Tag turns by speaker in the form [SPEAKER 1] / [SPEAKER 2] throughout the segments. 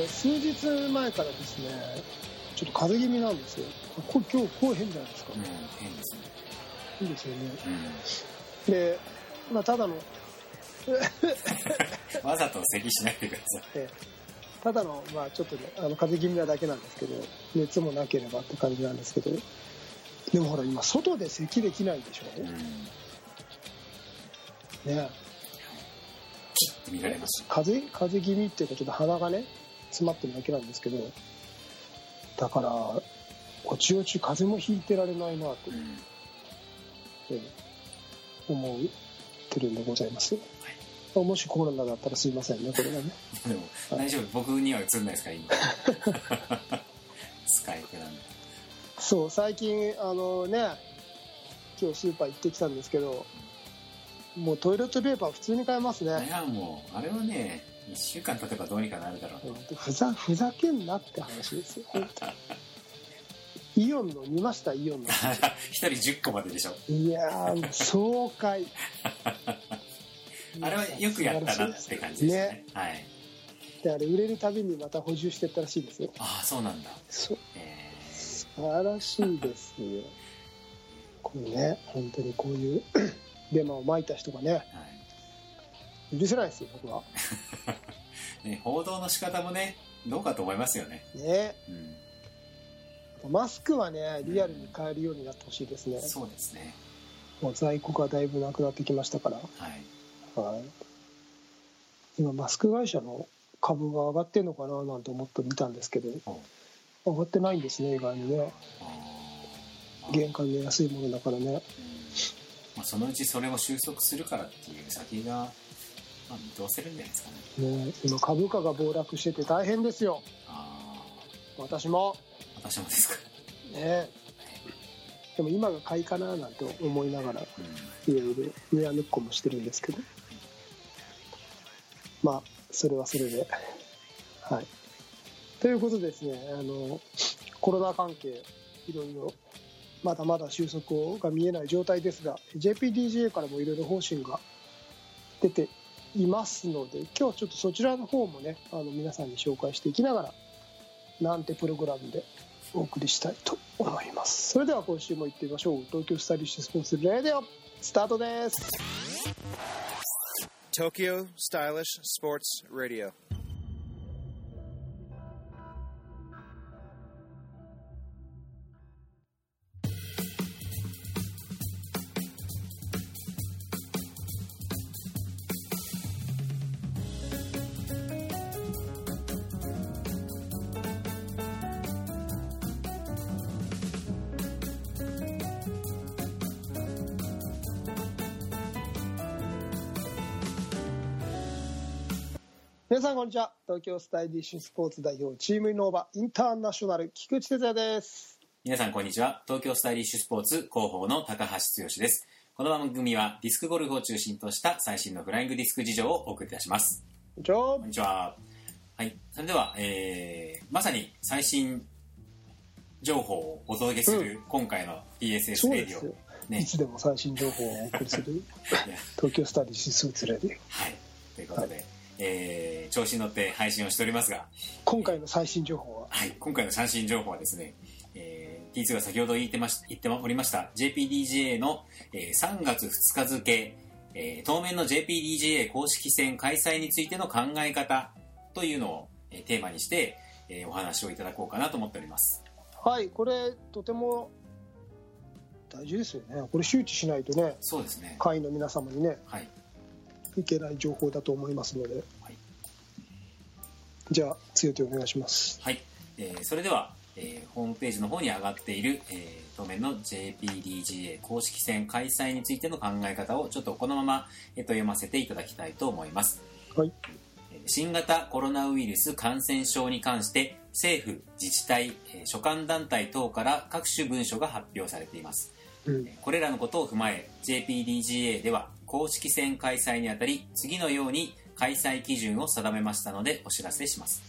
[SPEAKER 1] えー数日前からですねちょっと風邪気味なんですよ。これ今日声変じゃないですか、
[SPEAKER 2] うん変ですね。
[SPEAKER 1] いいですよね。
[SPEAKER 2] うん。
[SPEAKER 1] で、まあ、ただの、
[SPEAKER 2] わざと咳しないでください。
[SPEAKER 1] えーただの、まあ、ちょっとねあの風邪気味なだけなんですけど熱もなければって感じなんですけど。でもほら今外で咳できないでしょ。
[SPEAKER 2] うん。
[SPEAKER 1] ね。
[SPEAKER 2] キッて見られます。
[SPEAKER 1] 風邪風邪気味っていうかちょっと鼻がね詰まってるだけなんですけどだからおちおち風邪もひいてられないなと
[SPEAKER 2] う、ん。
[SPEAKER 1] ええ思ってるんでございます、もしコロナだったらすいませんねこれがね。
[SPEAKER 2] でも大丈夫。僕には映んないですから今。スカイプなんで。
[SPEAKER 1] そう最近あのね今日スーパー行ってきたんですけどもうトイレットペーパー普通に買えます
[SPEAKER 2] い
[SPEAKER 1] ね
[SPEAKER 2] やもうあれはね1週間経てばどうにかなるだろう
[SPEAKER 1] と。ふざふざけんなって話ですよ。イオンの見ました？イオンの。
[SPEAKER 2] 一人10個まででしょ。
[SPEAKER 1] いやー爽快。
[SPEAKER 2] あれはよくやったなって感じですね。はい。
[SPEAKER 1] であれ売れるたびにまた補充してったらしいですよ。
[SPEAKER 2] ああそうなんだ。
[SPEAKER 1] そう。
[SPEAKER 2] え
[SPEAKER 1] 素晴らしいですよ。これね本当にこういう デマをまいた人がね
[SPEAKER 2] ーはい
[SPEAKER 1] 許せないですよ僕は。
[SPEAKER 2] ね、報道の仕方もねどうかと思いますよね、
[SPEAKER 1] ね。
[SPEAKER 2] うん、
[SPEAKER 1] マスクはねリアルに買えるようになってほしいですね。
[SPEAKER 2] そうですね。
[SPEAKER 1] もう在庫がだいぶなくなってきましたから、
[SPEAKER 2] はい。
[SPEAKER 1] はい、今マスク会社の株が上がってんのかななんて思って見たんですけど。
[SPEAKER 2] お
[SPEAKER 1] 上がってないんですね意外にね。
[SPEAKER 2] あー。
[SPEAKER 1] 原価で安いものだからね。
[SPEAKER 2] うん。まあ、そのうちそれを収束するからっていう先が、まあ、見通せるんじゃないですかね。
[SPEAKER 1] ね今株価が暴落してて大変ですよ。
[SPEAKER 2] あ
[SPEAKER 1] 私も。
[SPEAKER 2] あ私もですか、
[SPEAKER 1] ね。でも今が買いかななんて思いながら
[SPEAKER 2] うん。
[SPEAKER 1] いろいろ上やぬっこもしてるんですけど。まあそれはそれで。はい。ということでですねあのコロナ関係いろいろまだまだ収束が見えない状態ですが JPDGA からもいろいろ方針が出ていますので今日はちょっとそちらの方もねあの皆さんに紹介していきながらなんてプログラムでお送りしたいと思います。それでは今週も行ってみましょう。東京スタイリッシュスポーツレディオスタートです。
[SPEAKER 3] Tokyo Stylish Sports Radio.
[SPEAKER 1] 皆さんこんにちは。東京スタイリッシュスポーツ代表チームイノーバインターナショナル菊池哲也です。
[SPEAKER 2] 皆さんこんにちは。東京スタイリッシュスポーツ広報の高橋剛です。この番組はディスクゴルフを中心とした最新のフライングディスク事情をお送りいたします。
[SPEAKER 1] こんにちは。
[SPEAKER 2] こんにちは。はい。それでは、えー、まさに最新情報をお届けする、今回の PSS レディオ。ね。
[SPEAKER 1] いつでも最新情報をお送りする 東京スタイリッシュスーツレディオ。
[SPEAKER 2] はい。ということで、えー調子に乗って配信をしておりますが
[SPEAKER 1] 今回の最新情報は？
[SPEAKER 2] はい、今回の最新情報はですね、えー、T2 が先ほど言ってまし言っておりました JPDGA の、えー3月2日付、えー当面の JPDGA 公式戦開催についての考え方というのを、えーテーマにして、えーお話をいただこうかなと思っております。
[SPEAKER 1] はいこれとても大事ですよねこれ周知しないとね
[SPEAKER 2] そうですね。
[SPEAKER 1] 会員の皆様にね
[SPEAKER 2] はい。
[SPEAKER 1] いけない情報だと思いますので、
[SPEAKER 2] はい。
[SPEAKER 1] じゃあ強手お願いします。
[SPEAKER 2] はい。えーそれでは、えーホームページの方に上がっている、えー当面の JPDGA 公式戦開催についての考え方をちょっとこのまま、えーと読ませていただきたいと思います。
[SPEAKER 1] はい。
[SPEAKER 2] 新型コロナウイルス感染症に関して政府自治体えー所管団体等から各種文書が発表されています。
[SPEAKER 1] うん。
[SPEAKER 2] これらのことを踏まえ JPDGA では公式戦開催にあたり次のように開催基準を定めましたのでお知らせします、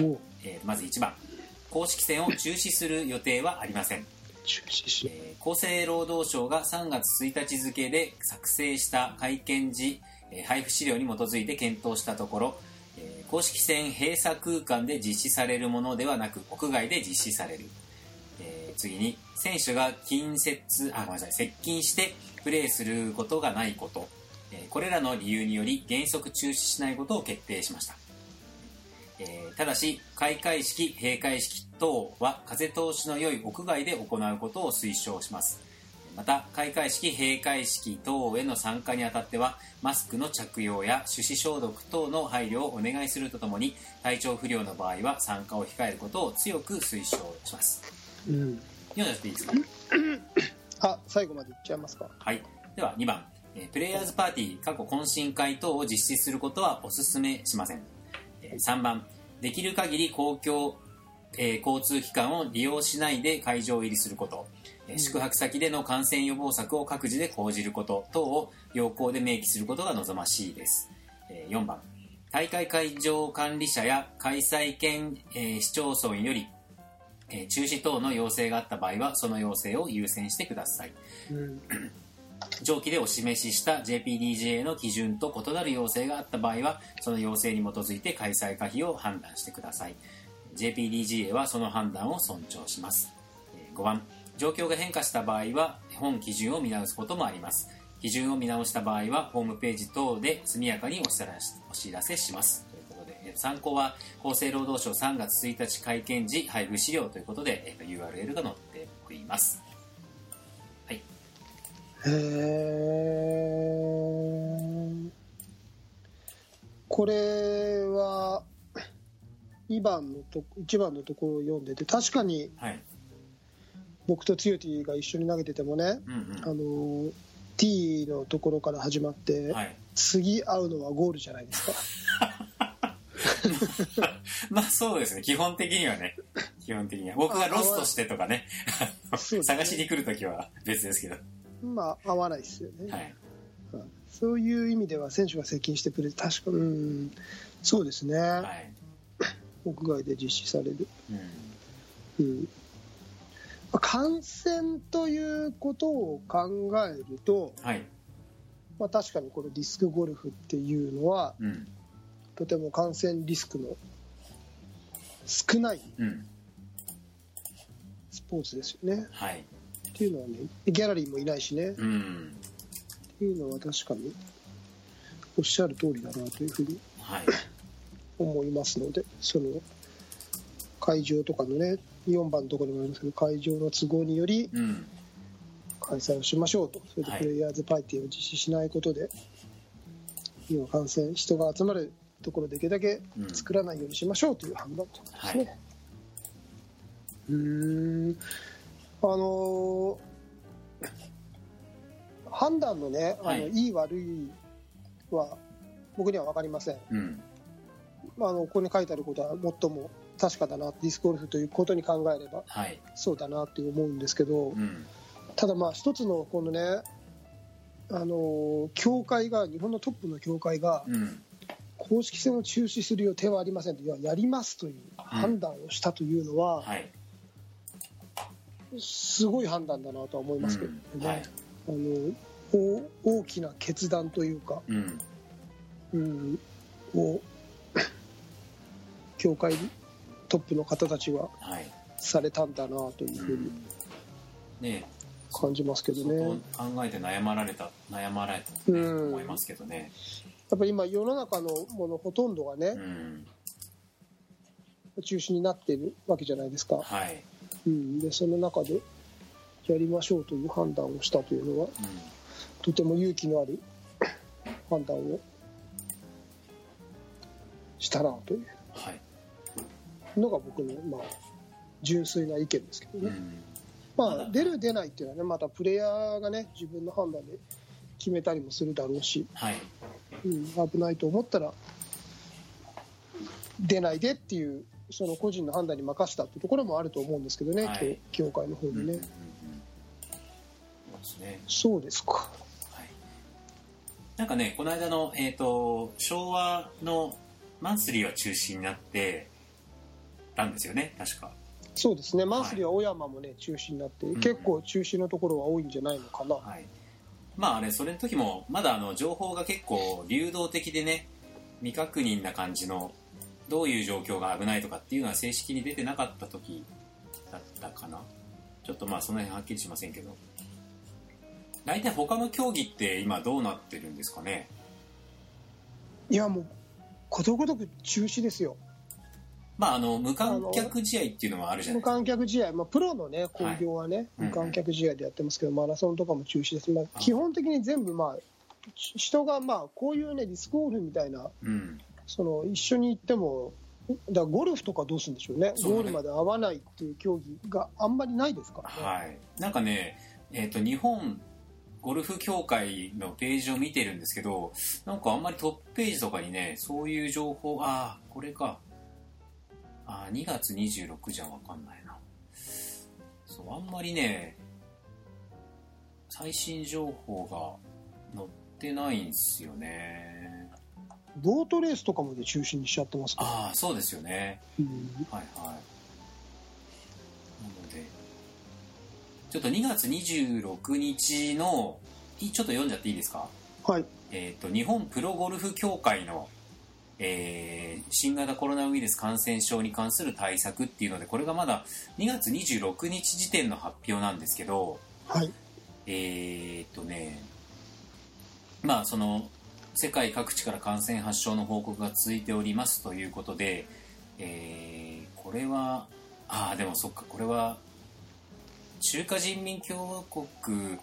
[SPEAKER 1] お。
[SPEAKER 2] えーまず1番。公式戦を中止する予定はありません。
[SPEAKER 1] 中止し。
[SPEAKER 2] えー厚生労働省が3月1日付で作成した会見時、えー配布資料に基づいて検討したところ、えー公式戦閉鎖空間で実施されるものではなく屋外で実施される、えー次に選手が近接あごめんなさい接近してプレーすることがないこと、えこれらの理由により原則中止しないことを決定しました。えただし開会式閉会式等は風通しの良い屋外で行うことを推奨します。また開会式閉会式等への参加にあたってはマスクの着用や手指消毒等の配慮をお願いするとともに体調不良の場合は参加を控えることを強く推奨します。
[SPEAKER 1] うん、
[SPEAKER 2] 読ん。でっていいですか
[SPEAKER 1] あ最後までいっちゃいますか。
[SPEAKER 2] はい、では2番、えープレイヤーズパーティー過去懇親会等を実施することはお勧めしません、えー3番。できる限り公共、えー交通機関を利用しないで会場入りすること、えー宿泊先での感染予防策を各自で講じること等を要項で明記することが望ましいです、えー4番。大会会場管理者や開催県、えー市町村より、えー中止等の要請があった場合はその要請を優先してください。
[SPEAKER 1] うん。
[SPEAKER 2] 上記でお示しした JPDGA の基準と異なる要請があった場合はその要請に基づいて開催可否を判断してください。JPDGA はその判断を尊重します。えー5番状況が変化した場合は本基準を見直すこともあります。基準を見直した場合はホームページ等で速やかにお知らせします参考は厚生労働省3月1日会見時配布資料ということで、えーと URL が載っております。はい。
[SPEAKER 1] へえこれは2番のと1番のところを読んでて確かに
[SPEAKER 2] はい。
[SPEAKER 1] 僕とつよティが一緒に投げててもね
[SPEAKER 2] うん
[SPEAKER 1] あの T のところから始まって、
[SPEAKER 2] うんはい。
[SPEAKER 1] 次会うのはゴールじゃないですか
[SPEAKER 2] まあそうですね。基本的にはね。基本的には。僕がロストしてとかね。探しに来るときは別ですけど。
[SPEAKER 1] まあ合わないですよね、
[SPEAKER 2] はい。
[SPEAKER 1] はいそういう意味では選手が接近してくれて確かうん。そうですね、
[SPEAKER 2] はい。
[SPEAKER 1] 屋外で実施される、
[SPEAKER 2] うん。
[SPEAKER 1] うん。まあ感染ということを考えると、
[SPEAKER 2] はい。
[SPEAKER 1] まあ、確かにこのディスクゴルフっていうのは
[SPEAKER 2] うん
[SPEAKER 1] とても感染リスクの少ない
[SPEAKER 2] うん。
[SPEAKER 1] スポーツですよね。
[SPEAKER 2] はい。
[SPEAKER 1] っていうのはねギャラリーもいないしね。っ
[SPEAKER 2] うん
[SPEAKER 1] ていうのは確かにおっしゃる通りだなというふうに
[SPEAKER 2] はい。
[SPEAKER 1] 思いますのでその会場とかのね4番のところにもありますけど会場の都合により
[SPEAKER 2] うん。
[SPEAKER 1] 開催をしましょうと。それで
[SPEAKER 2] はい。
[SPEAKER 1] プレイヤーズパーティーを実施しないことで、要は感染人が集まるところできるだけ
[SPEAKER 2] うん。
[SPEAKER 1] 作らないようにしましょうという判断ということですね。うーん。あのー判断のねあの、
[SPEAKER 2] はい。
[SPEAKER 1] い、い悪いは僕には分かりません。
[SPEAKER 2] うん。
[SPEAKER 1] まあ、あのここに書いてあることは最も確かだなディスクゴルフということに考えれば
[SPEAKER 2] はい。
[SPEAKER 1] そうだなって思うんですけど、
[SPEAKER 2] うん。
[SPEAKER 1] ただまあ一つのこのねあの協会が日本のトップの協会が
[SPEAKER 2] うん
[SPEAKER 1] 公式戦を中止する予定はありませんといややりますという判断をしたというのは、
[SPEAKER 2] はい。
[SPEAKER 1] すごい判断だなとは思いますけどね、
[SPEAKER 2] うんはい。
[SPEAKER 1] あのお大きな決断というか、
[SPEAKER 2] うん。
[SPEAKER 1] うん、を 協会トップの方たちは
[SPEAKER 2] はい。
[SPEAKER 1] されたんだなというふうに
[SPEAKER 2] ね。
[SPEAKER 1] 感じますけど
[SPEAKER 2] 相
[SPEAKER 1] ね。
[SPEAKER 2] 当考えて悩まられた悩まれたと思いますけどね
[SPEAKER 1] やっぱり今世の中のものほとんどがね
[SPEAKER 2] う、ん。
[SPEAKER 1] 中止になっているわけじゃないですか、
[SPEAKER 2] はい。
[SPEAKER 1] うん、でその中でやりましょうという判断をしたというのは
[SPEAKER 2] うん。
[SPEAKER 1] とても勇気のある判断をしたなという。
[SPEAKER 2] はい。
[SPEAKER 1] のが僕の、まあ、純粋な意見ですけどね、
[SPEAKER 2] うん。
[SPEAKER 1] まあ、出る出ないっていうのはねまたプレイヤーがね自分の判断で決めたりもするだろうし、
[SPEAKER 2] はい
[SPEAKER 1] うん、危ないと思ったら出ないでっていうその個人の判断に任せたっていうところもあると思うんですけどね、
[SPEAKER 2] はい。
[SPEAKER 1] 協協会の方
[SPEAKER 2] うんうんうん
[SPEAKER 1] でね、
[SPEAKER 2] そうですね。
[SPEAKER 1] そうですか。
[SPEAKER 2] はい。なんかねこの間のえっと昭和のマンスリーは中止になってたんですよね確か。
[SPEAKER 1] そうですね。マンスリーは小山もね中止になって、
[SPEAKER 2] ん。
[SPEAKER 1] 結構中止のところは多いんじゃないのかな、
[SPEAKER 2] はいまああれそれの時もまだあの情報が結構流動的でね未確認な感じのどういう状況が危ないとかっていうのは正式に出てなかった時だったかな。ちょっとまあその辺はっきりしませんけど。大体他の競技って今どうなってるんですかね？
[SPEAKER 1] いやもうことごとく中止ですよ。
[SPEAKER 2] まああの無観客試合っていうのはあるじゃない
[SPEAKER 1] 無
[SPEAKER 2] ですか。
[SPEAKER 1] 観客試合、まあ、プロのね興行はね、
[SPEAKER 2] うん
[SPEAKER 1] 無観客試合でやってますけど、マラソンとかも中止です、まあ、基本的に全部、まあ、人がまあこういうねディスクゴルフみたいな
[SPEAKER 2] うん。
[SPEAKER 1] その一緒に行ってもだゴルフとかどうするんでしょうね。
[SPEAKER 2] ね。
[SPEAKER 1] ゴールまで合わないっていう競技があんまりないですからね、
[SPEAKER 2] はい。なんかねえっ、と日本ゴルフ協会のページを見てるんですけどなんかあんまりトップページとかにねそういう情報ああこれかああ2月26じゃわかんないな。そうあんまりね最新情報が載ってないんですよね。
[SPEAKER 1] ボートレースとかもで中止にしちゃってますから、
[SPEAKER 2] ああそうですよね。
[SPEAKER 1] うん。
[SPEAKER 2] はいはい。なのでちょっと2月26日のいちょっと読んじゃっていいですか？
[SPEAKER 1] はい。
[SPEAKER 2] えー、と日本プロゴルフ協会の、えー新型コロナウイルス感染症に関する対策っていうのでこれがまだ2月26日時点の発表なんですけど
[SPEAKER 1] はい。
[SPEAKER 2] えー、っとねまあその世界各地から感染発症の報告が続いておりますということで、えーこれはああでもそっかこれは中華人民共和国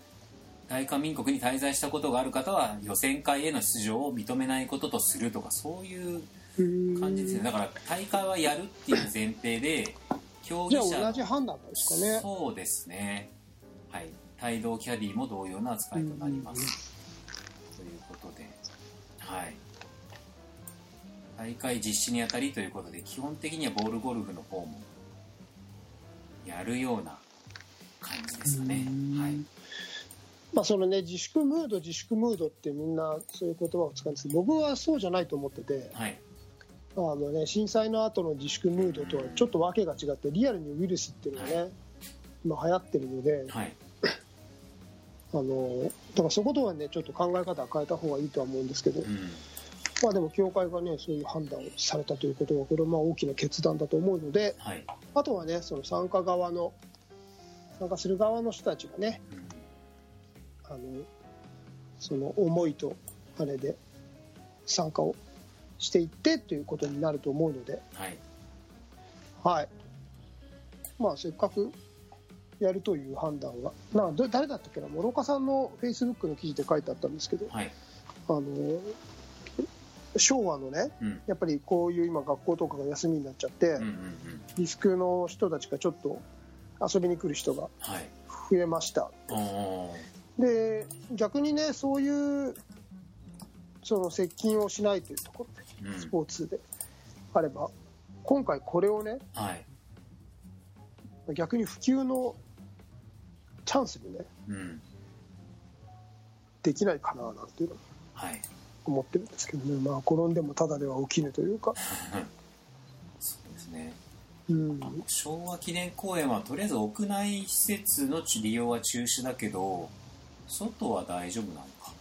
[SPEAKER 2] 大韓民国に滞在したことがある方は予選会への出場を認めないこととするとかそういう感じですね。だから大会はやるっていう前提で競技者
[SPEAKER 1] あ同じ判断ですかね。
[SPEAKER 2] そうですね。はい。帯同キャディも同様な扱いとなります、ということで。はい。大会実施にあたりということで基本的にはボールゴルフの方もやるような感じですかね。
[SPEAKER 1] うん。
[SPEAKER 2] はい
[SPEAKER 1] まあそのね自粛ムード自粛ムードってみんなそういう言葉を使うんですけど僕はそうじゃないと思ってて
[SPEAKER 2] はい。
[SPEAKER 1] あの、ね、震災の後の自粛ムードとはちょっと訳が違ってリアルにウイルスっていうのがね今流行ってるので
[SPEAKER 2] はい。
[SPEAKER 1] あのだからそことはねちょっと考え方を変えた方がいいとは思うんですけど、
[SPEAKER 2] うん。
[SPEAKER 1] まあでも協会がねそういう判断をされたということはこれはまあ大きな決断だと思うので
[SPEAKER 2] はい、
[SPEAKER 1] あとはねその参加側の参加する側の人たちがね
[SPEAKER 2] うん
[SPEAKER 1] あのその思いとあれで参加をしていってということになると思うので、
[SPEAKER 2] はい。
[SPEAKER 1] はい、まあせっかくやるという判断がな誰だったっけな諸岡さんのフェイスブックの記事で書いてあったんですけど。
[SPEAKER 2] はい。
[SPEAKER 1] あの昭和のね
[SPEAKER 2] うん。
[SPEAKER 1] やっぱりこういう今学校とかが休みになっちゃって、
[SPEAKER 2] うんうんうん。
[SPEAKER 1] リスクの人たちがちょっと遊びに来る人が
[SPEAKER 2] はい。
[SPEAKER 1] 増えました。
[SPEAKER 2] おー
[SPEAKER 1] で逆にねそういうその接近をしないというところ
[SPEAKER 2] うん。
[SPEAKER 1] でスポーツであれば今回これをね
[SPEAKER 2] はい。
[SPEAKER 1] 逆に普及のチャンスにね
[SPEAKER 2] うん。
[SPEAKER 1] できないかななんていうのを
[SPEAKER 2] はい。
[SPEAKER 1] 思ってるんですけどね。まあ転んでもただでは起きぬというか、
[SPEAKER 2] そうですね。
[SPEAKER 1] うん、
[SPEAKER 2] 昭和記念公園はとりあえず屋内施設の利用は中止だけど外は大丈夫なのか。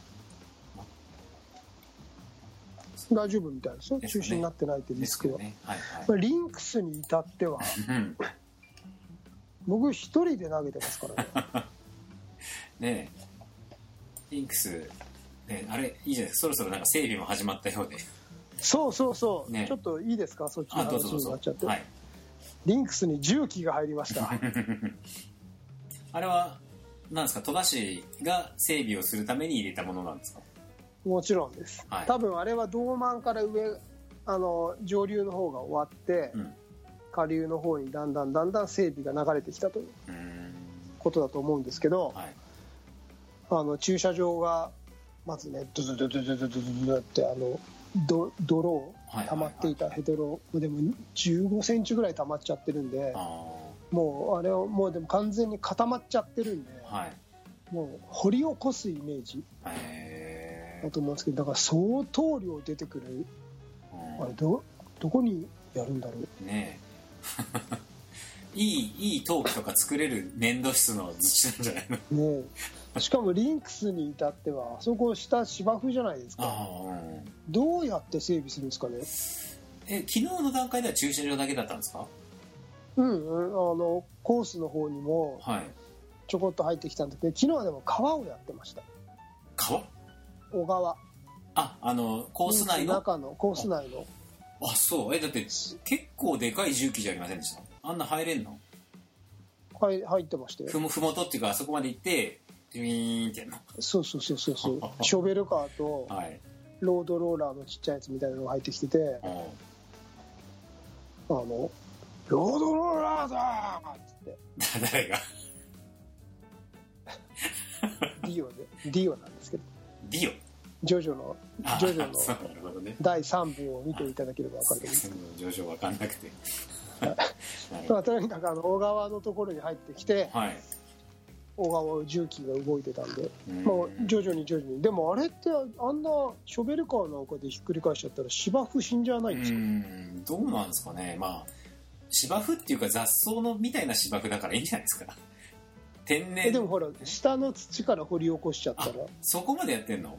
[SPEAKER 1] 大丈夫みたいですよ。
[SPEAKER 2] ね。
[SPEAKER 1] 中止になってないってリ
[SPEAKER 2] です
[SPEAKER 1] スクは、
[SPEAKER 2] よね。はい
[SPEAKER 1] まあリンクスに至っては。僕一人で投げてますからね。
[SPEAKER 2] ねえ。リンクス、ね、あれいいじゃないですか。そろそろなんか整備も始まったようで。
[SPEAKER 1] そうそうそう、
[SPEAKER 2] ね。
[SPEAKER 1] ちょっといいですか？そっちの話になっちゃって、
[SPEAKER 2] はい。
[SPEAKER 1] リンクスに重機が入りました。
[SPEAKER 2] あれはなんですか？戸田市が整備をするために入れたものなんですか？
[SPEAKER 1] もちろんです、
[SPEAKER 2] はい。
[SPEAKER 1] 多分あれは道満から上あの上流の方が終わって、
[SPEAKER 2] うん。
[SPEAKER 1] 下流の方にだんだんだんだん整備が流れてきたということだと思うんですけど、
[SPEAKER 2] はい。
[SPEAKER 1] あの駐車場がまずねドゥドゥドゥドゥドゥドゥドゥってあのど泥を
[SPEAKER 2] はい
[SPEAKER 1] 溜まっていたヘドロでも15センチぐらい溜まっちゃってるんで
[SPEAKER 2] あ
[SPEAKER 1] もうあれをもうでも完全に固まっちゃってるんで
[SPEAKER 2] あはい。
[SPEAKER 1] もう掘り起こすイメージ
[SPEAKER 2] へ
[SPEAKER 1] だと思うんですけどだから相当量出てくる。
[SPEAKER 2] え
[SPEAKER 1] あれどどこにやるんだろう。
[SPEAKER 2] ねえ。いいいい陶器とか作れる粘土質の土なんじゃないの？
[SPEAKER 1] ねえ。しかもリンクスに至ってはあそこ下芝生じゃないですか。どうやって整備するんですかね。
[SPEAKER 2] え昨日の段階では駐車場だけだったんですか？
[SPEAKER 1] うん、うん、あのコースの方にも
[SPEAKER 2] はい。
[SPEAKER 1] ちょこっと入ってきたんだけど昨日はでも川をやってました。
[SPEAKER 2] 川？
[SPEAKER 1] 小川。
[SPEAKER 2] ああのコース内の？
[SPEAKER 1] 中のコース内の。
[SPEAKER 2] あそう。えだって結構でかい重機じゃありませんでした？あんな入れんの？
[SPEAKER 1] はい入ってましたよ。
[SPEAKER 2] ふもふもとっていうかあそこまで行ってジュイーンっての？
[SPEAKER 1] そうそうそうそうそう。ショベルカーと
[SPEAKER 2] はい。
[SPEAKER 1] ロードローラーのちっちゃいやつみたいなのが入ってきてて
[SPEAKER 2] うん
[SPEAKER 1] あの「ロードローラーだ!」っつって。
[SPEAKER 2] 誰が？
[SPEAKER 1] ディオでディオなんですけど。
[SPEAKER 2] ディオ？
[SPEAKER 1] ジョジョの
[SPEAKER 2] あ
[SPEAKER 1] ジョジョの第3部を見ていただければ分かると思います
[SPEAKER 2] 上昇わかんなくて。
[SPEAKER 1] まあ、とにかくあの小川のところに入ってきて
[SPEAKER 2] どはい。
[SPEAKER 1] 小川を重機が動いてたんで。
[SPEAKER 2] うん。
[SPEAKER 1] もう徐々に徐々に。でもあれってあんなショベルカーなんかでひっくり返しちゃったら芝生死んじゃわないんですか、
[SPEAKER 2] うん。どうなんですかね。まあ芝生っていうか雑草のみたいな芝生だからいいんじゃないですか？天然。
[SPEAKER 1] えでもほら下の土から掘り起こしちゃったら。
[SPEAKER 2] そこまでやってんの？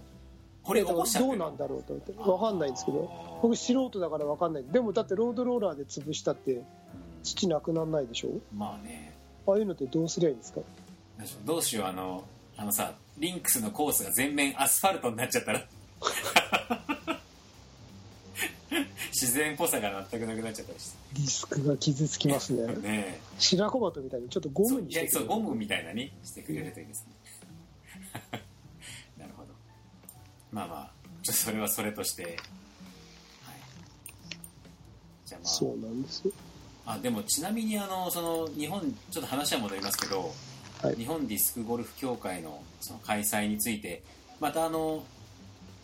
[SPEAKER 2] これ
[SPEAKER 1] えだから
[SPEAKER 2] 起こしちゃって
[SPEAKER 1] どうなんだろうと思って。分かんないんですけど。僕素人だから分かんない。でもだってロードローラーで潰したって
[SPEAKER 2] うん。
[SPEAKER 1] 土なくならないでしょ？
[SPEAKER 2] まあね。
[SPEAKER 1] ああいうのってどうすりゃいいんですか？
[SPEAKER 2] どうしよう？あのあのさリンクスのコースが全面アスファルトになっちゃったら 自然っぽさが全くなくなっちゃったりし
[SPEAKER 1] ディスクが傷つきますね。
[SPEAKER 2] て ね
[SPEAKER 1] 白子鳩みたいにちょっとゴムに
[SPEAKER 2] い
[SPEAKER 1] してくれる。
[SPEAKER 2] やそうゴムみたいなにしてくれるといいですね。なるほど。まあまあそれはそれとして。はい。じゃあまあ。
[SPEAKER 1] そうなんです。よ
[SPEAKER 2] あでもちなみにあのその日本ちょっと話は戻りますけど、
[SPEAKER 1] はい。
[SPEAKER 2] 日本ディスクゴルフ協会のその開催についてまたあの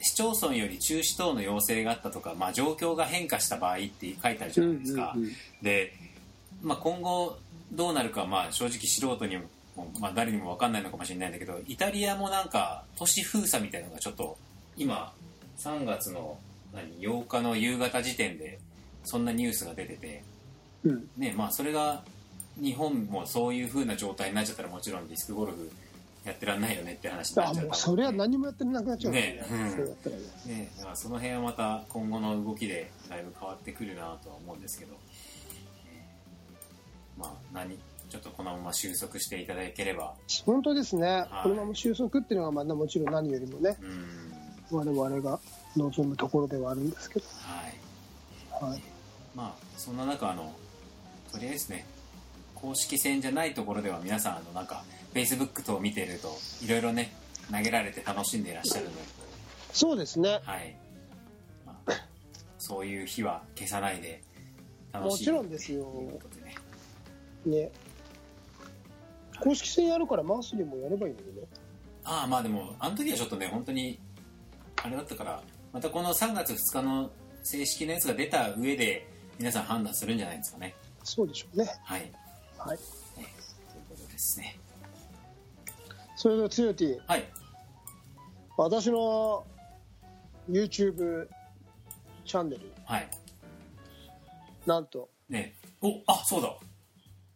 [SPEAKER 2] 市町村より中止等の要請があったとか、まあ、状況が変化した場合って書いてあるじゃないですか、で、まあ、今後どうなるかはまあ正直素人にも、まあ、誰にも分かんないのかもしれないんだけどイタリアもなんか都市封鎖みたいなのがちょっと今3月の何8日の夕方時点でそんなニュースが出てて、
[SPEAKER 1] うん。
[SPEAKER 2] ねまあ、それが日本もそういう風な状態になっちゃったらもちろんディスクゴルフやってらんないよねって話になっちゃう
[SPEAKER 1] あもうそれは何もやってなくなっちゃうね
[SPEAKER 2] ねうん。
[SPEAKER 1] ね
[SPEAKER 2] ねだからその辺はまた今後の動きでだいぶ変わってくるなとは思うんですけど、え。ーまあ何？ちょっとこのまま収束していただければ。
[SPEAKER 1] 本当ですね、
[SPEAKER 2] はい。
[SPEAKER 1] このまま収束っていうのがまだもちろん何よりもね。
[SPEAKER 2] うん。
[SPEAKER 1] 我々が望むところではあるんですけど、
[SPEAKER 2] はい。
[SPEAKER 1] はい、
[SPEAKER 2] まあそんな中あのとりあえずね公式戦じゃないところでは皆さんあのなんか Facebook 等を見ているといろいろね投げられて楽しんでいらっしゃるので、
[SPEAKER 1] そうですね。
[SPEAKER 2] はい。まあ、そういう日は消さないで楽しい
[SPEAKER 1] もちろんですよ。
[SPEAKER 2] ね
[SPEAKER 1] ね。公式戦やるからマンスリーもやればいいのにね。
[SPEAKER 2] ああまあでもあの時はちょっとね本当にあれだったからまたこの3月2日の正式なやつが出た上で皆さん判断するんじゃないですかね。
[SPEAKER 1] そうでしょうね。
[SPEAKER 2] はい、ね、
[SPEAKER 1] はい。
[SPEAKER 2] ということですね。
[SPEAKER 1] それではつよティ
[SPEAKER 2] はい。
[SPEAKER 1] 私の YouTube チャンネル。
[SPEAKER 2] はい。
[SPEAKER 1] なんと。
[SPEAKER 2] ね。おあそうだ。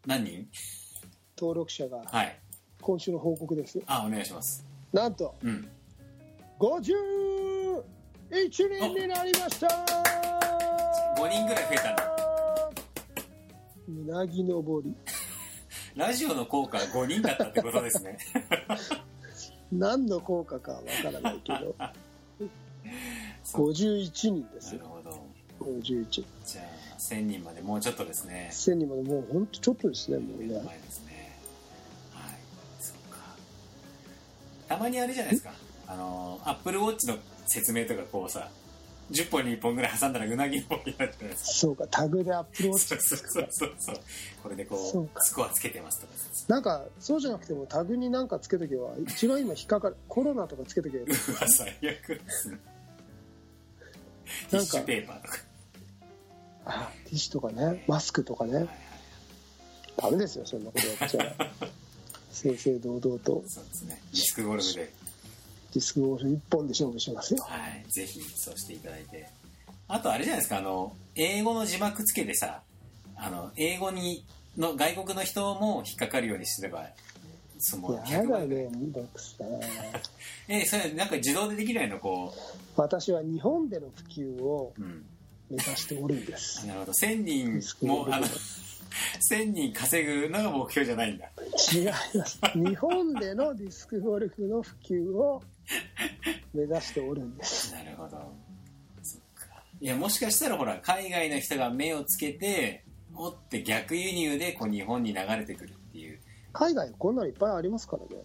[SPEAKER 2] 何人？
[SPEAKER 1] 登録者が
[SPEAKER 2] はい。
[SPEAKER 1] 今週の報告です。
[SPEAKER 2] あお願いします。
[SPEAKER 1] なんと。
[SPEAKER 2] うん。
[SPEAKER 1] 51人になりました。
[SPEAKER 2] 5人ぐらい増えたんだ。
[SPEAKER 1] うなぎ登り
[SPEAKER 2] ラジオの効果が5人だったってことですね。
[SPEAKER 1] 何の効果かわからないけど。
[SPEAKER 2] そう。
[SPEAKER 1] 51人ですよ。
[SPEAKER 2] なるほど。
[SPEAKER 1] 51
[SPEAKER 2] じゃあ1000人までもうちょっとですね。
[SPEAKER 1] 1000人までもうほんとちょっとですねもうね。
[SPEAKER 2] 前ですね。はい。そうか。たまにあれじゃないですか。あのアップルウォッチの説明とかこうさ10本に1本ぐらい挟んだらうなぎの方になるじゃないです。か
[SPEAKER 1] そうかタグでアップロー
[SPEAKER 2] そうそうそうそうそう。これでこ
[SPEAKER 1] そうか。
[SPEAKER 2] うスコアつけてますとか
[SPEAKER 1] なんかそうじゃなくてもタグになんかつけとけば一番今引っかかるコロナとかつけとけば
[SPEAKER 2] うわ最悪ですね。ティッシュペーパーとか。
[SPEAKER 1] あティッシュとかね。マスクとかね。ダメですよそんなことやっちゃ。正々堂々と。
[SPEAKER 2] そうですね。ディスクゴルフで
[SPEAKER 1] ディスクゴルフ一本で勝負しますよ。
[SPEAKER 2] はい、ぜひそうしていただいて。あとあれじゃないですかあの英語の字幕つけてさあの英語にの外国の人も引っかかるようにすればその
[SPEAKER 1] や
[SPEAKER 2] 100
[SPEAKER 1] だ
[SPEAKER 2] 倍
[SPEAKER 1] ねめんどくさい
[SPEAKER 2] えそれなんか自動でできないのこ
[SPEAKER 1] 私は日本での普及を
[SPEAKER 2] う、うん、
[SPEAKER 1] 目指しておるんです。
[SPEAKER 2] なるほど。1000人もあの1000人稼ぐのが目標じゃないんだ。
[SPEAKER 1] 違います。日本でのディスクゴルフの普及を 目指しておるんです。
[SPEAKER 2] なるほど。そっか。いやもしかしたらほら海外の人が目をつけておって逆輸入でこう日本に流れてくるっていう。
[SPEAKER 1] 海外こんなのいっぱいありますからね。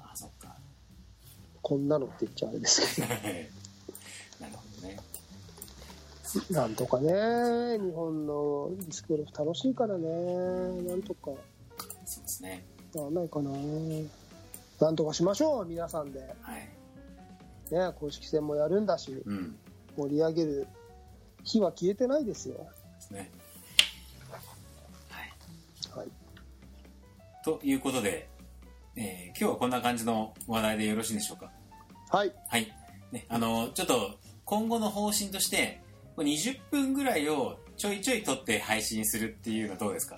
[SPEAKER 2] あそっか。
[SPEAKER 1] こんなのって言っちゃあれですけ
[SPEAKER 2] なるほどね。
[SPEAKER 1] どなんとかね日本のディスクゴルフ楽しいからねなんとか。
[SPEAKER 2] そうですね。
[SPEAKER 1] ならないかな。なんとかしましょう皆さんで。
[SPEAKER 2] はい
[SPEAKER 1] ね公式戦もやるんだし
[SPEAKER 2] うん。
[SPEAKER 1] 盛り上げる火は消えてないですよ。
[SPEAKER 2] ですね。はい。
[SPEAKER 1] はい。
[SPEAKER 2] ということで、えー今日はこんな感じの話題でよろしいでしょうか？
[SPEAKER 1] はい。
[SPEAKER 2] はい。ね、あの、ちょっと、今後の方針として、20分ぐらいをちょいちょい撮って配信するっていうのどうですか？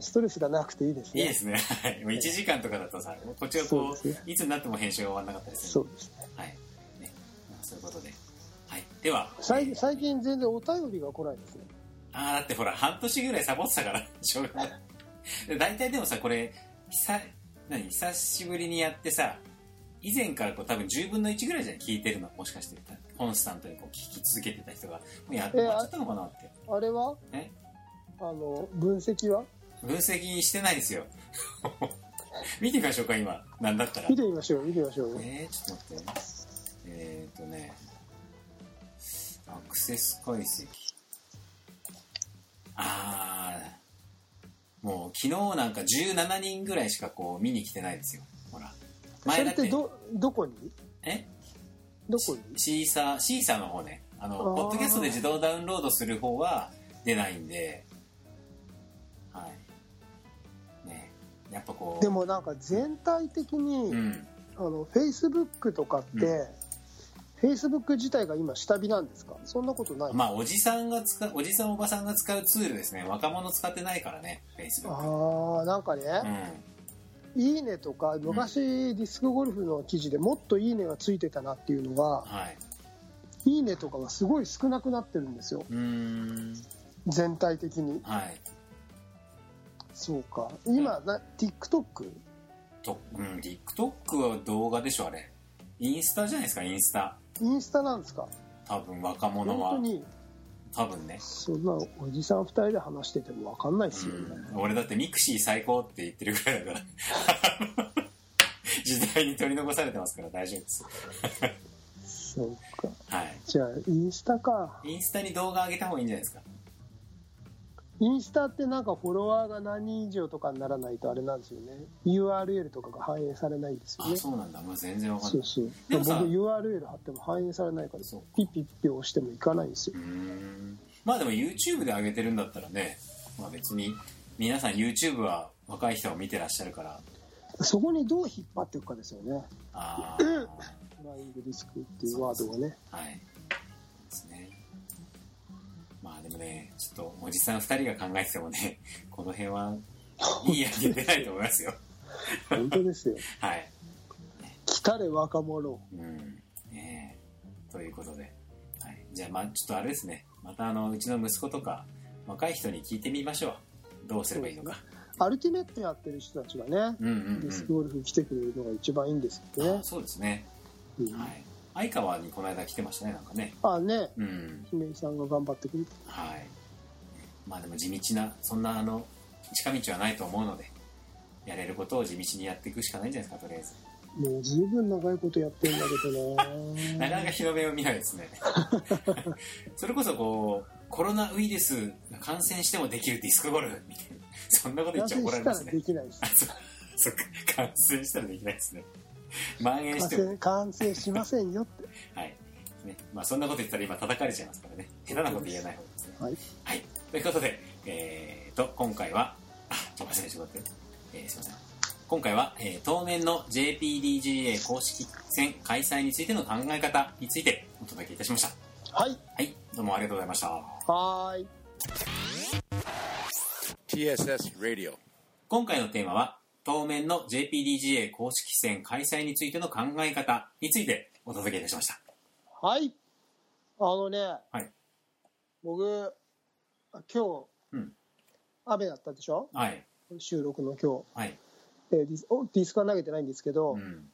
[SPEAKER 1] ストレスがなくていいですね。
[SPEAKER 2] いいですね。はい。もう1時間とかだとさ、こっちが
[SPEAKER 1] そ
[SPEAKER 2] こう、
[SPEAKER 1] うね。
[SPEAKER 2] いつになっても編集が終わらなかったりする。
[SPEAKER 1] そうですね。
[SPEAKER 2] はい。では、
[SPEAKER 1] 最
[SPEAKER 2] えー
[SPEAKER 1] 最近全然お便りが来ないですね
[SPEAKER 2] ああ、だってほら、半年ぐらいサボってたから、しょうがない。で大体でもさ、これ、久、何、久しぶりにやってさ、以前からこう多分10分の1ぐらいじゃん、聞いてるの。もしかして、コンスタントにこう聞き続けてた人が、もうやっ
[SPEAKER 1] え
[SPEAKER 2] 終わっちゃったのかなって。
[SPEAKER 1] あれは？
[SPEAKER 2] え？
[SPEAKER 1] あの分析は？
[SPEAKER 2] 分析してないですよ。見てみましょうか、今。なんだったら
[SPEAKER 1] 見。てみましょう見てみましょう
[SPEAKER 2] えー、ちょっと待って。えーとね、セス解析。あー、もう昨日なんか17人ぐらいしかこう見に来てないですよ。ほら。
[SPEAKER 1] それ
[SPEAKER 2] 前だって、
[SPEAKER 1] ってどどこに？
[SPEAKER 2] え？
[SPEAKER 1] どこに？
[SPEAKER 2] シーサー、シーサーの方ね。あの、ポッドキャストで自動ダウンロードする方は出ないんで、はい。ねやっぱこう、
[SPEAKER 1] でもなんか全体的に、
[SPEAKER 2] うん。
[SPEAKER 1] あのフェイスブックとかって、
[SPEAKER 2] う
[SPEAKER 1] フェイスブック自体が今下火なんですか？そんなことない、
[SPEAKER 2] まあ、おじさんが使う、おじさんおばさんが使うツールですね。若者使ってないからね、Facebook。
[SPEAKER 1] ああなんかね、
[SPEAKER 2] うん。
[SPEAKER 1] いいねとか昔ディスクゴルフの記事でもっといいねがついてたなっていうのが
[SPEAKER 2] はい。
[SPEAKER 1] いいねとかがすごい少なくなってるんですよ。全体的に
[SPEAKER 2] はい。
[SPEAKER 1] そうか今な TikTok
[SPEAKER 2] と、うん、TikTok は動画でしょ、あれ。インスタじゃないですか、インスタ。
[SPEAKER 1] インスタなんですか？
[SPEAKER 2] 多分、若者は
[SPEAKER 1] 本当。に
[SPEAKER 2] 多分ね。
[SPEAKER 1] そんなおじさん2人で話してても分かんないですよね、
[SPEAKER 2] うん、俺だって mixi 最高って言ってるぐらいだから。時代に取り残されてますから大丈夫です。
[SPEAKER 1] そうか
[SPEAKER 2] はい。
[SPEAKER 1] じゃあインスタか
[SPEAKER 2] インスタに動画上げた方がいいんじゃないですか。
[SPEAKER 1] インスタってなんかフォロワーが何人以上とかにならないとあれなんですよね。URL とかが反映されないんですよ
[SPEAKER 2] あ、
[SPEAKER 1] ね
[SPEAKER 2] そうなんだ。もう全然わかんない。
[SPEAKER 1] そうそう。
[SPEAKER 2] でもさ
[SPEAKER 1] 僕 URL 貼っても反映されないから
[SPEAKER 2] そう。
[SPEAKER 1] ピッピッピ押してもいかないんですよ。
[SPEAKER 2] うーん。まあでも YouTube で上げてるんだったらね、まあ別に皆さん YouTube は若い人が見てらっしゃるから、
[SPEAKER 1] そこにどう引っ張っていくかですよね。
[SPEAKER 2] あ
[SPEAKER 1] フラ イングディスクっていうワードがね。
[SPEAKER 2] あ、はい。でもね、ちょっとおじさん二人が考えててもね、この辺はいいアイデア出ないと思いますよ。
[SPEAKER 1] 本当ですよ
[SPEAKER 2] はい。
[SPEAKER 1] 来たれ若者
[SPEAKER 2] うん。ねえということで。はい。じゃあまあちょっとあれですね、またあの、うちの息子とか若い人に聞いてみましょう。どうすればいいのか。
[SPEAKER 1] アルティメットやってる人たちがね
[SPEAKER 2] うんうん
[SPEAKER 1] ディスク
[SPEAKER 2] うん。
[SPEAKER 1] ゴルフ来てくれるのが一番いいんですけどね
[SPEAKER 2] あ、そうですね。
[SPEAKER 1] うん
[SPEAKER 2] はい。相川にこの間来てましたね、なんかね。
[SPEAKER 1] あね
[SPEAKER 2] うん。
[SPEAKER 1] 姫井さんが頑張ってくれて
[SPEAKER 2] はい。まあでも地道な、そんなあの、近道はないと思うので、やれることを地道にやっていくしかないんじゃないですか、とりあえず。
[SPEAKER 1] もう十分長いことやってんだけどな
[SPEAKER 2] なかなか日の目を見ないですね。それこそこう、コロナウイルスが感染してもできるディスクゴルフみたいな。そんなこと言っちゃ怒られますね
[SPEAKER 1] 感染したらで。きないです
[SPEAKER 2] あ、そそっか、感染したらできないですね。蔓延
[SPEAKER 1] 感
[SPEAKER 2] しても、
[SPEAKER 1] 染感染しませんよって
[SPEAKER 2] はい。ね。まあそんなこと言ったら今叩かれちゃいますからね。下手なこと言えない方がいいですね。
[SPEAKER 1] はい
[SPEAKER 2] はい。ということで、えーと、今回は、あ、ちょっと待って、ちょっと待って。えーすいません。今回は、えー当面の JPDGA 公式戦開催についての考え方についてお届けいたしました。
[SPEAKER 1] はい
[SPEAKER 2] はい。どうもありがとうございました。
[SPEAKER 1] はーい
[SPEAKER 3] TSS Radio.
[SPEAKER 2] 今回のテーマは、当面の JPDGA 公式戦開催についての考え方についてお届けいたしました。
[SPEAKER 1] はいあのね、
[SPEAKER 2] はい
[SPEAKER 1] 僕、あ今日、
[SPEAKER 2] うん
[SPEAKER 1] 雨だったでしょ？
[SPEAKER 2] はい。
[SPEAKER 1] 収録の今
[SPEAKER 2] はい。
[SPEAKER 1] 日。でディスおディスクは投げてないんですけど、
[SPEAKER 2] うん。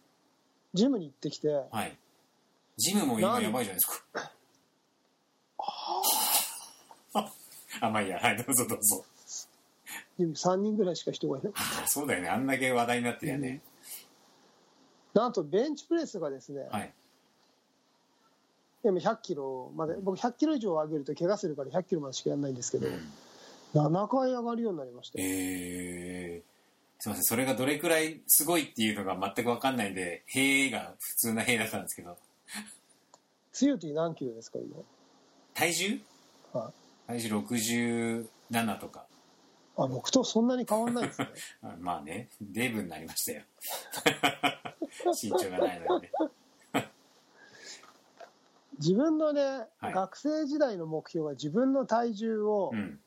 [SPEAKER 1] ジムに行ってきて、
[SPEAKER 2] はい。ジムも今やばいじゃないですか。あ、まあいいや。はい、どうぞどうぞ。
[SPEAKER 1] ジム3人ぐらいしか人がいない。
[SPEAKER 2] あそうだよね。あんだけ話題になってるよね。
[SPEAKER 1] なんとベンチプレスがですね、
[SPEAKER 2] はい。
[SPEAKER 1] 今100キロまで、僕100キロ以上上げると怪我するから100キロまでしかやらないんですけど、
[SPEAKER 2] うん
[SPEAKER 1] 7回上がるようになりましたよ。
[SPEAKER 2] えー、すいません。それがどれくらいすごいっていうのが全くわかんないんで、兵が普通な兵だったんですけど。
[SPEAKER 1] つよティ何キロですか、今？
[SPEAKER 2] 体重？
[SPEAKER 1] はい
[SPEAKER 2] 体重67とか。
[SPEAKER 1] あ、僕とそんなに変わんないですね。
[SPEAKER 2] あ まあね、デブになりましたよ。身長がないのでね。
[SPEAKER 1] 自分のね、
[SPEAKER 2] はい
[SPEAKER 1] 学生時代の目標は自分の体重を
[SPEAKER 2] うん。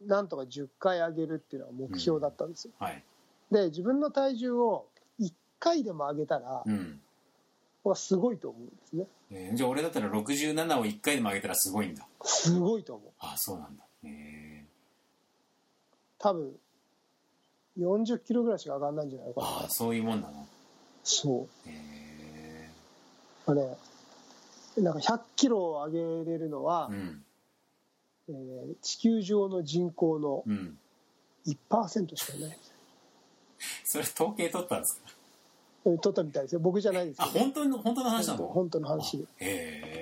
[SPEAKER 1] なんとか10回上げるっていうのが目標だったんですよ。
[SPEAKER 2] はい。
[SPEAKER 1] で、自分の体重を1回でも上げたら、
[SPEAKER 2] うん。
[SPEAKER 1] 僕はすごいと思うんですね。
[SPEAKER 2] えーじゃあ俺だったら67を1回でも上げたらすごいんだ。
[SPEAKER 1] すごいと思う。
[SPEAKER 2] あそうなんだ。え
[SPEAKER 1] 多分、40キロぐらいしか上がらないんじゃないか。
[SPEAKER 2] ああ、そういうもんなの。
[SPEAKER 1] そう。
[SPEAKER 2] え
[SPEAKER 1] まあね、なんか100キロを上げれるのは
[SPEAKER 2] ー、、うん。
[SPEAKER 1] えー地球上の人口の
[SPEAKER 2] うん。
[SPEAKER 1] 1%しかいない。
[SPEAKER 2] それ統計取ったんですか？
[SPEAKER 1] 取ったみたいですよ。僕じゃないです
[SPEAKER 2] あ。本当の、本当の話なの？
[SPEAKER 1] 本当の話。
[SPEAKER 2] へ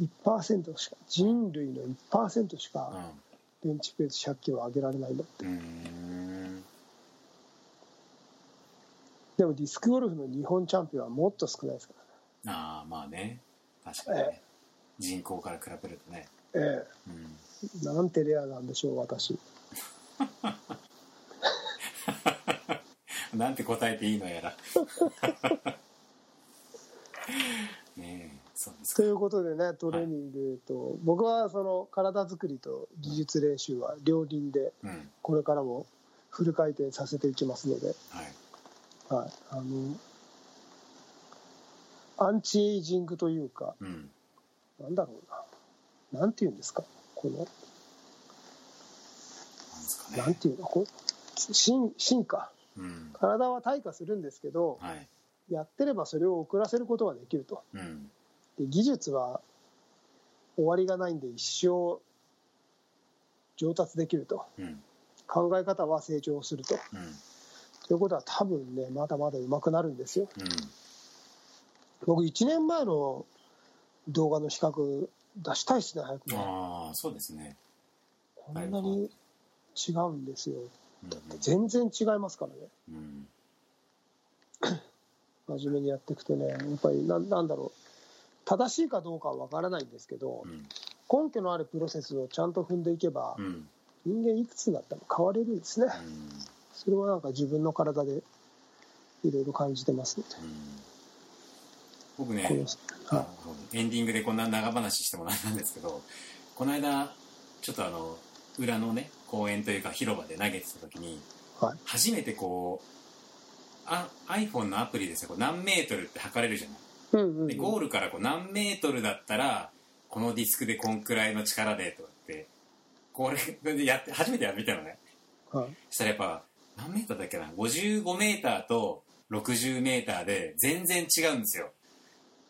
[SPEAKER 1] 1%しか、人類の1%し
[SPEAKER 2] え
[SPEAKER 1] かベンチプレス100キロ上げられないんだって。
[SPEAKER 2] うん。
[SPEAKER 1] でもディスクゴルフの日本チャンピオンはもっと少ないですからね。
[SPEAKER 2] ああ、まあね。確かにね。人口から比べるとね。
[SPEAKER 1] え
[SPEAKER 2] うん。
[SPEAKER 1] えなんてレアなんでしょう、私。
[SPEAKER 2] なんて答えていいのやら。
[SPEAKER 1] ということでね、トレーニングと、僕はその体作りと技術練習は両輪で、
[SPEAKER 2] うん。
[SPEAKER 1] これからもフル回転させていきますので、
[SPEAKER 2] はい。
[SPEAKER 1] はい、あの、アンチエイジングというか、
[SPEAKER 2] うん。
[SPEAKER 1] なんだろうな、なんていうんですか、この、
[SPEAKER 2] なん。
[SPEAKER 1] ていうの、こう進進化。
[SPEAKER 2] うん。
[SPEAKER 1] 体は退化するんですけど、
[SPEAKER 2] はい。
[SPEAKER 1] やってればそれを遅らせることができると。
[SPEAKER 2] うん。
[SPEAKER 1] で技術は終わりがないんで一生上達できると。
[SPEAKER 2] うん。
[SPEAKER 1] 考え方は成長すると。
[SPEAKER 2] うん。
[SPEAKER 1] ということは多分ね、まだまだ上手くなるんですよ。
[SPEAKER 2] うん。
[SPEAKER 1] 僕1年前の動画の比較出したいですね、早くね。
[SPEAKER 2] ああ、そうですね。
[SPEAKER 1] こんなに違うんですよ。
[SPEAKER 2] うん
[SPEAKER 1] だって全然違いますからね。
[SPEAKER 2] うん。
[SPEAKER 1] 真面目にやっていくとね、やっぱりななんだろう。正しいかどうかは分からないんですけど
[SPEAKER 2] う、ん。
[SPEAKER 1] 根拠のあるプロセスをちゃんと踏んでいけば
[SPEAKER 2] う、ん。
[SPEAKER 1] 人間いくつになっても変われるんですね。
[SPEAKER 2] うん。
[SPEAKER 1] それはなんか自分の体でいろいろ感じてますので。
[SPEAKER 2] 僕ね、
[SPEAKER 1] は
[SPEAKER 2] あのエンディングでこんな長話してもなんなんですけど、この間、ちょっとあの、裏のね、公園というか広場で投げてた時に、
[SPEAKER 1] い。はい。
[SPEAKER 2] 初めてこう、あ iPhone のアプリですね、こう何メートルって測れるじゃない。で、ゴールからこう何メートルだったら、このディスクでこんくらいの力でとかって、これでやって、初めてやってみたのね。
[SPEAKER 1] はい。
[SPEAKER 2] そしたらやっぱ、何メーターだっけな ?55 メーターと60メーターで全然違うんですよ。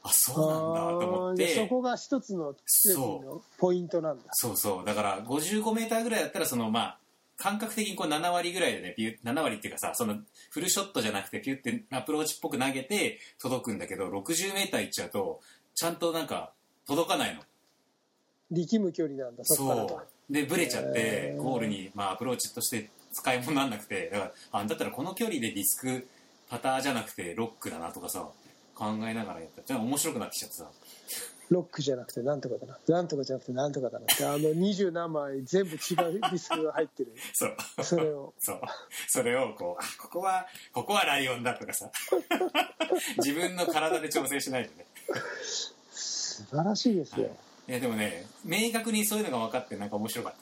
[SPEAKER 2] あ、そうなんだと思っ
[SPEAKER 1] あーでそ
[SPEAKER 2] て。
[SPEAKER 1] こが一つのポイントなんだ。
[SPEAKER 2] そうそう。だから55メーターぐらいだったら、そのまあ、感覚的にこう7割ぐらいでね、ピュ7割っていうかさ、そのフルショットじゃなくてピュってアプローチっぽく投げて届くんだけど、60メーターいっちゃうと、ちゃんとなんか届かないの。
[SPEAKER 1] 力む距離なんだ、そ。
[SPEAKER 2] う。で、ブレちゃってゴールに、まあ、アプローチとして使い物になんなくて、だから、あ、だったらこの距離でディスクパターじゃなくてロックだなとかさ、考えながらやったら、じゃあ面白くなってきちゃってさ、
[SPEAKER 1] ロックじゃなくてなんとかだな。なんとかじゃなくてなんとかだなって。あの二十何枚全部違うディスクが入ってる。
[SPEAKER 2] そう。
[SPEAKER 1] それを。
[SPEAKER 2] そう。それをこう、あ、ここは、ここはライオンだとかさ、自分の体で調整しないとね。
[SPEAKER 1] 素晴らしいですよ。
[SPEAKER 2] いや、でもね、明確にそういうのが分かってなんか面白かっ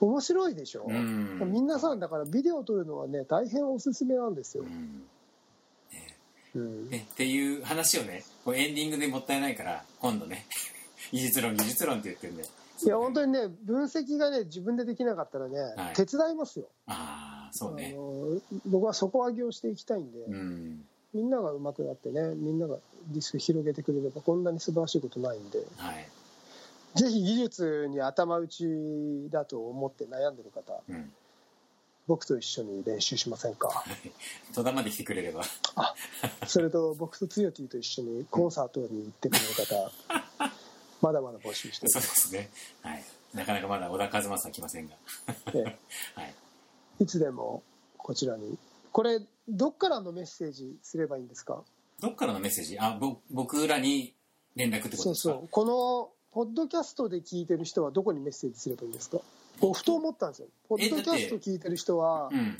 [SPEAKER 1] 面白いでしょ、
[SPEAKER 2] た。うん。
[SPEAKER 1] 皆さんだからビデオを撮るのはね、大変おすすめなんですよ
[SPEAKER 2] う。ん。
[SPEAKER 1] うん。
[SPEAKER 2] ね、っていう話をね、こうエンディングでもったいないから、今度ね、技術論技術論って言ってるんで。
[SPEAKER 1] いや本当にね分析がね自分でできなかったらね、
[SPEAKER 2] はい。
[SPEAKER 1] 手伝いますよ。
[SPEAKER 2] ああそうね。
[SPEAKER 1] あの僕は底上げをしていきたいんで、
[SPEAKER 2] うん。
[SPEAKER 1] みんなが上手くなってねみんながディスク広げてくれればこんなに素晴らしいことないんで。
[SPEAKER 2] はい。
[SPEAKER 1] ぜひ技術に頭打ちだと思って悩んでる方
[SPEAKER 2] うん
[SPEAKER 1] 僕と一緒に練習しませんか？
[SPEAKER 2] 戸田まで来てくれれば。
[SPEAKER 1] それと僕とつよティと一緒にコンサートに行ってくれる方 まだまだ募集してい
[SPEAKER 2] そう
[SPEAKER 1] ま
[SPEAKER 2] ですすね。はい。なかなかまだ小田和正は来ませんが。
[SPEAKER 1] え
[SPEAKER 2] はい。
[SPEAKER 1] えいつでもこちらに。これどっからのメッセージすればいいんですか？
[SPEAKER 2] どっからのメッセージ？あぼ僕らに連絡ってこと
[SPEAKER 1] そう
[SPEAKER 2] ですか？
[SPEAKER 1] そう。このポッドキャストで聞いてる人はどこにメッセージすればいいんですか？こうふと思ったんですよ。ポッドキャスト聞いてる人は
[SPEAKER 2] うん。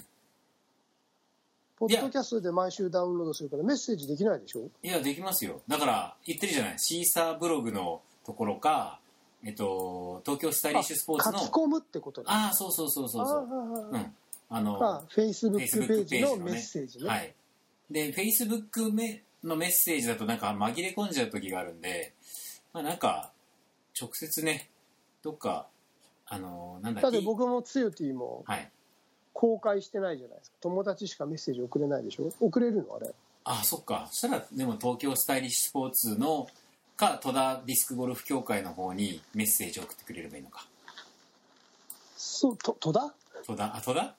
[SPEAKER 1] ポッドキャストで毎週ダウンロードするからメッセージできないでしょ？
[SPEAKER 2] いやできますよ。だから言ってるじゃない。シーサーブログのところかえっと東京スタイリッシュスポーツの
[SPEAKER 1] 書き込むってことね
[SPEAKER 2] ああそうそうそうそうそう。
[SPEAKER 1] あ
[SPEAKER 2] うんあの
[SPEAKER 1] あフェイスブックページのメッセージね。
[SPEAKER 2] はい。で Facebook めのメッセージだとなんか紛れ込んじゃう時があるんでまあなんか直接ねどっかあのなんだ
[SPEAKER 1] だ
[SPEAKER 2] っけ？
[SPEAKER 1] って僕もつよティも
[SPEAKER 2] はい。
[SPEAKER 1] 公開してないじゃないですか。友達しかメッセージ送れないでしょ？送れるの？あれ。
[SPEAKER 2] あそっか。そしたらでも東京スタイリッシュスポーツのか戸田ディスクゴルフ協会の方にメッセージを送ってくれればいいのか。
[SPEAKER 1] そうと戸田？
[SPEAKER 2] 戸田？あ戸田？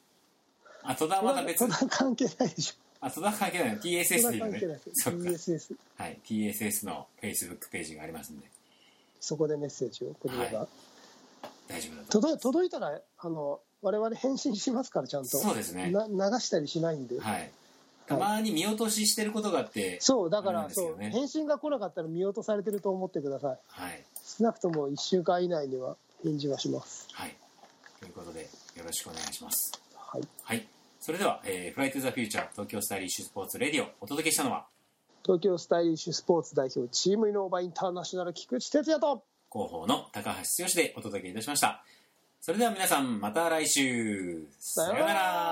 [SPEAKER 2] あ戸田はまた別
[SPEAKER 1] 戸田関係ないでしょ。
[SPEAKER 2] あ戸田関係ないの？TSS
[SPEAKER 1] 戸
[SPEAKER 2] でいいのね。そっか。
[SPEAKER 1] TSS
[SPEAKER 2] はい。TSS の Facebook ページがありますんで。
[SPEAKER 1] そこでメッセージを送れれば、
[SPEAKER 2] は大丈夫だと
[SPEAKER 1] 届い届いたらあの我々返信しますからちゃんと。
[SPEAKER 2] そうですね。
[SPEAKER 1] な流したりしないんで、
[SPEAKER 2] はい。たまに見落とししてることがあって
[SPEAKER 1] そうだからそう、返信が来なかったら見落とされてると思ってください。
[SPEAKER 2] はい。
[SPEAKER 1] 少なくとも1週間以内には返事はします。
[SPEAKER 2] はい。ということでよろしくお願いします。
[SPEAKER 1] はい。
[SPEAKER 2] はい。それでは、えー、フライトゥザフューチャー東京スタイリッシュスポーツレディオお届けしたのは？
[SPEAKER 1] 東京スタイリッシュスポーツ代表チームイノーバインターナショナル菊池哲也と
[SPEAKER 2] 広報の高橋剛でお届けいたしました。それでは皆さんまた来週。さようなら。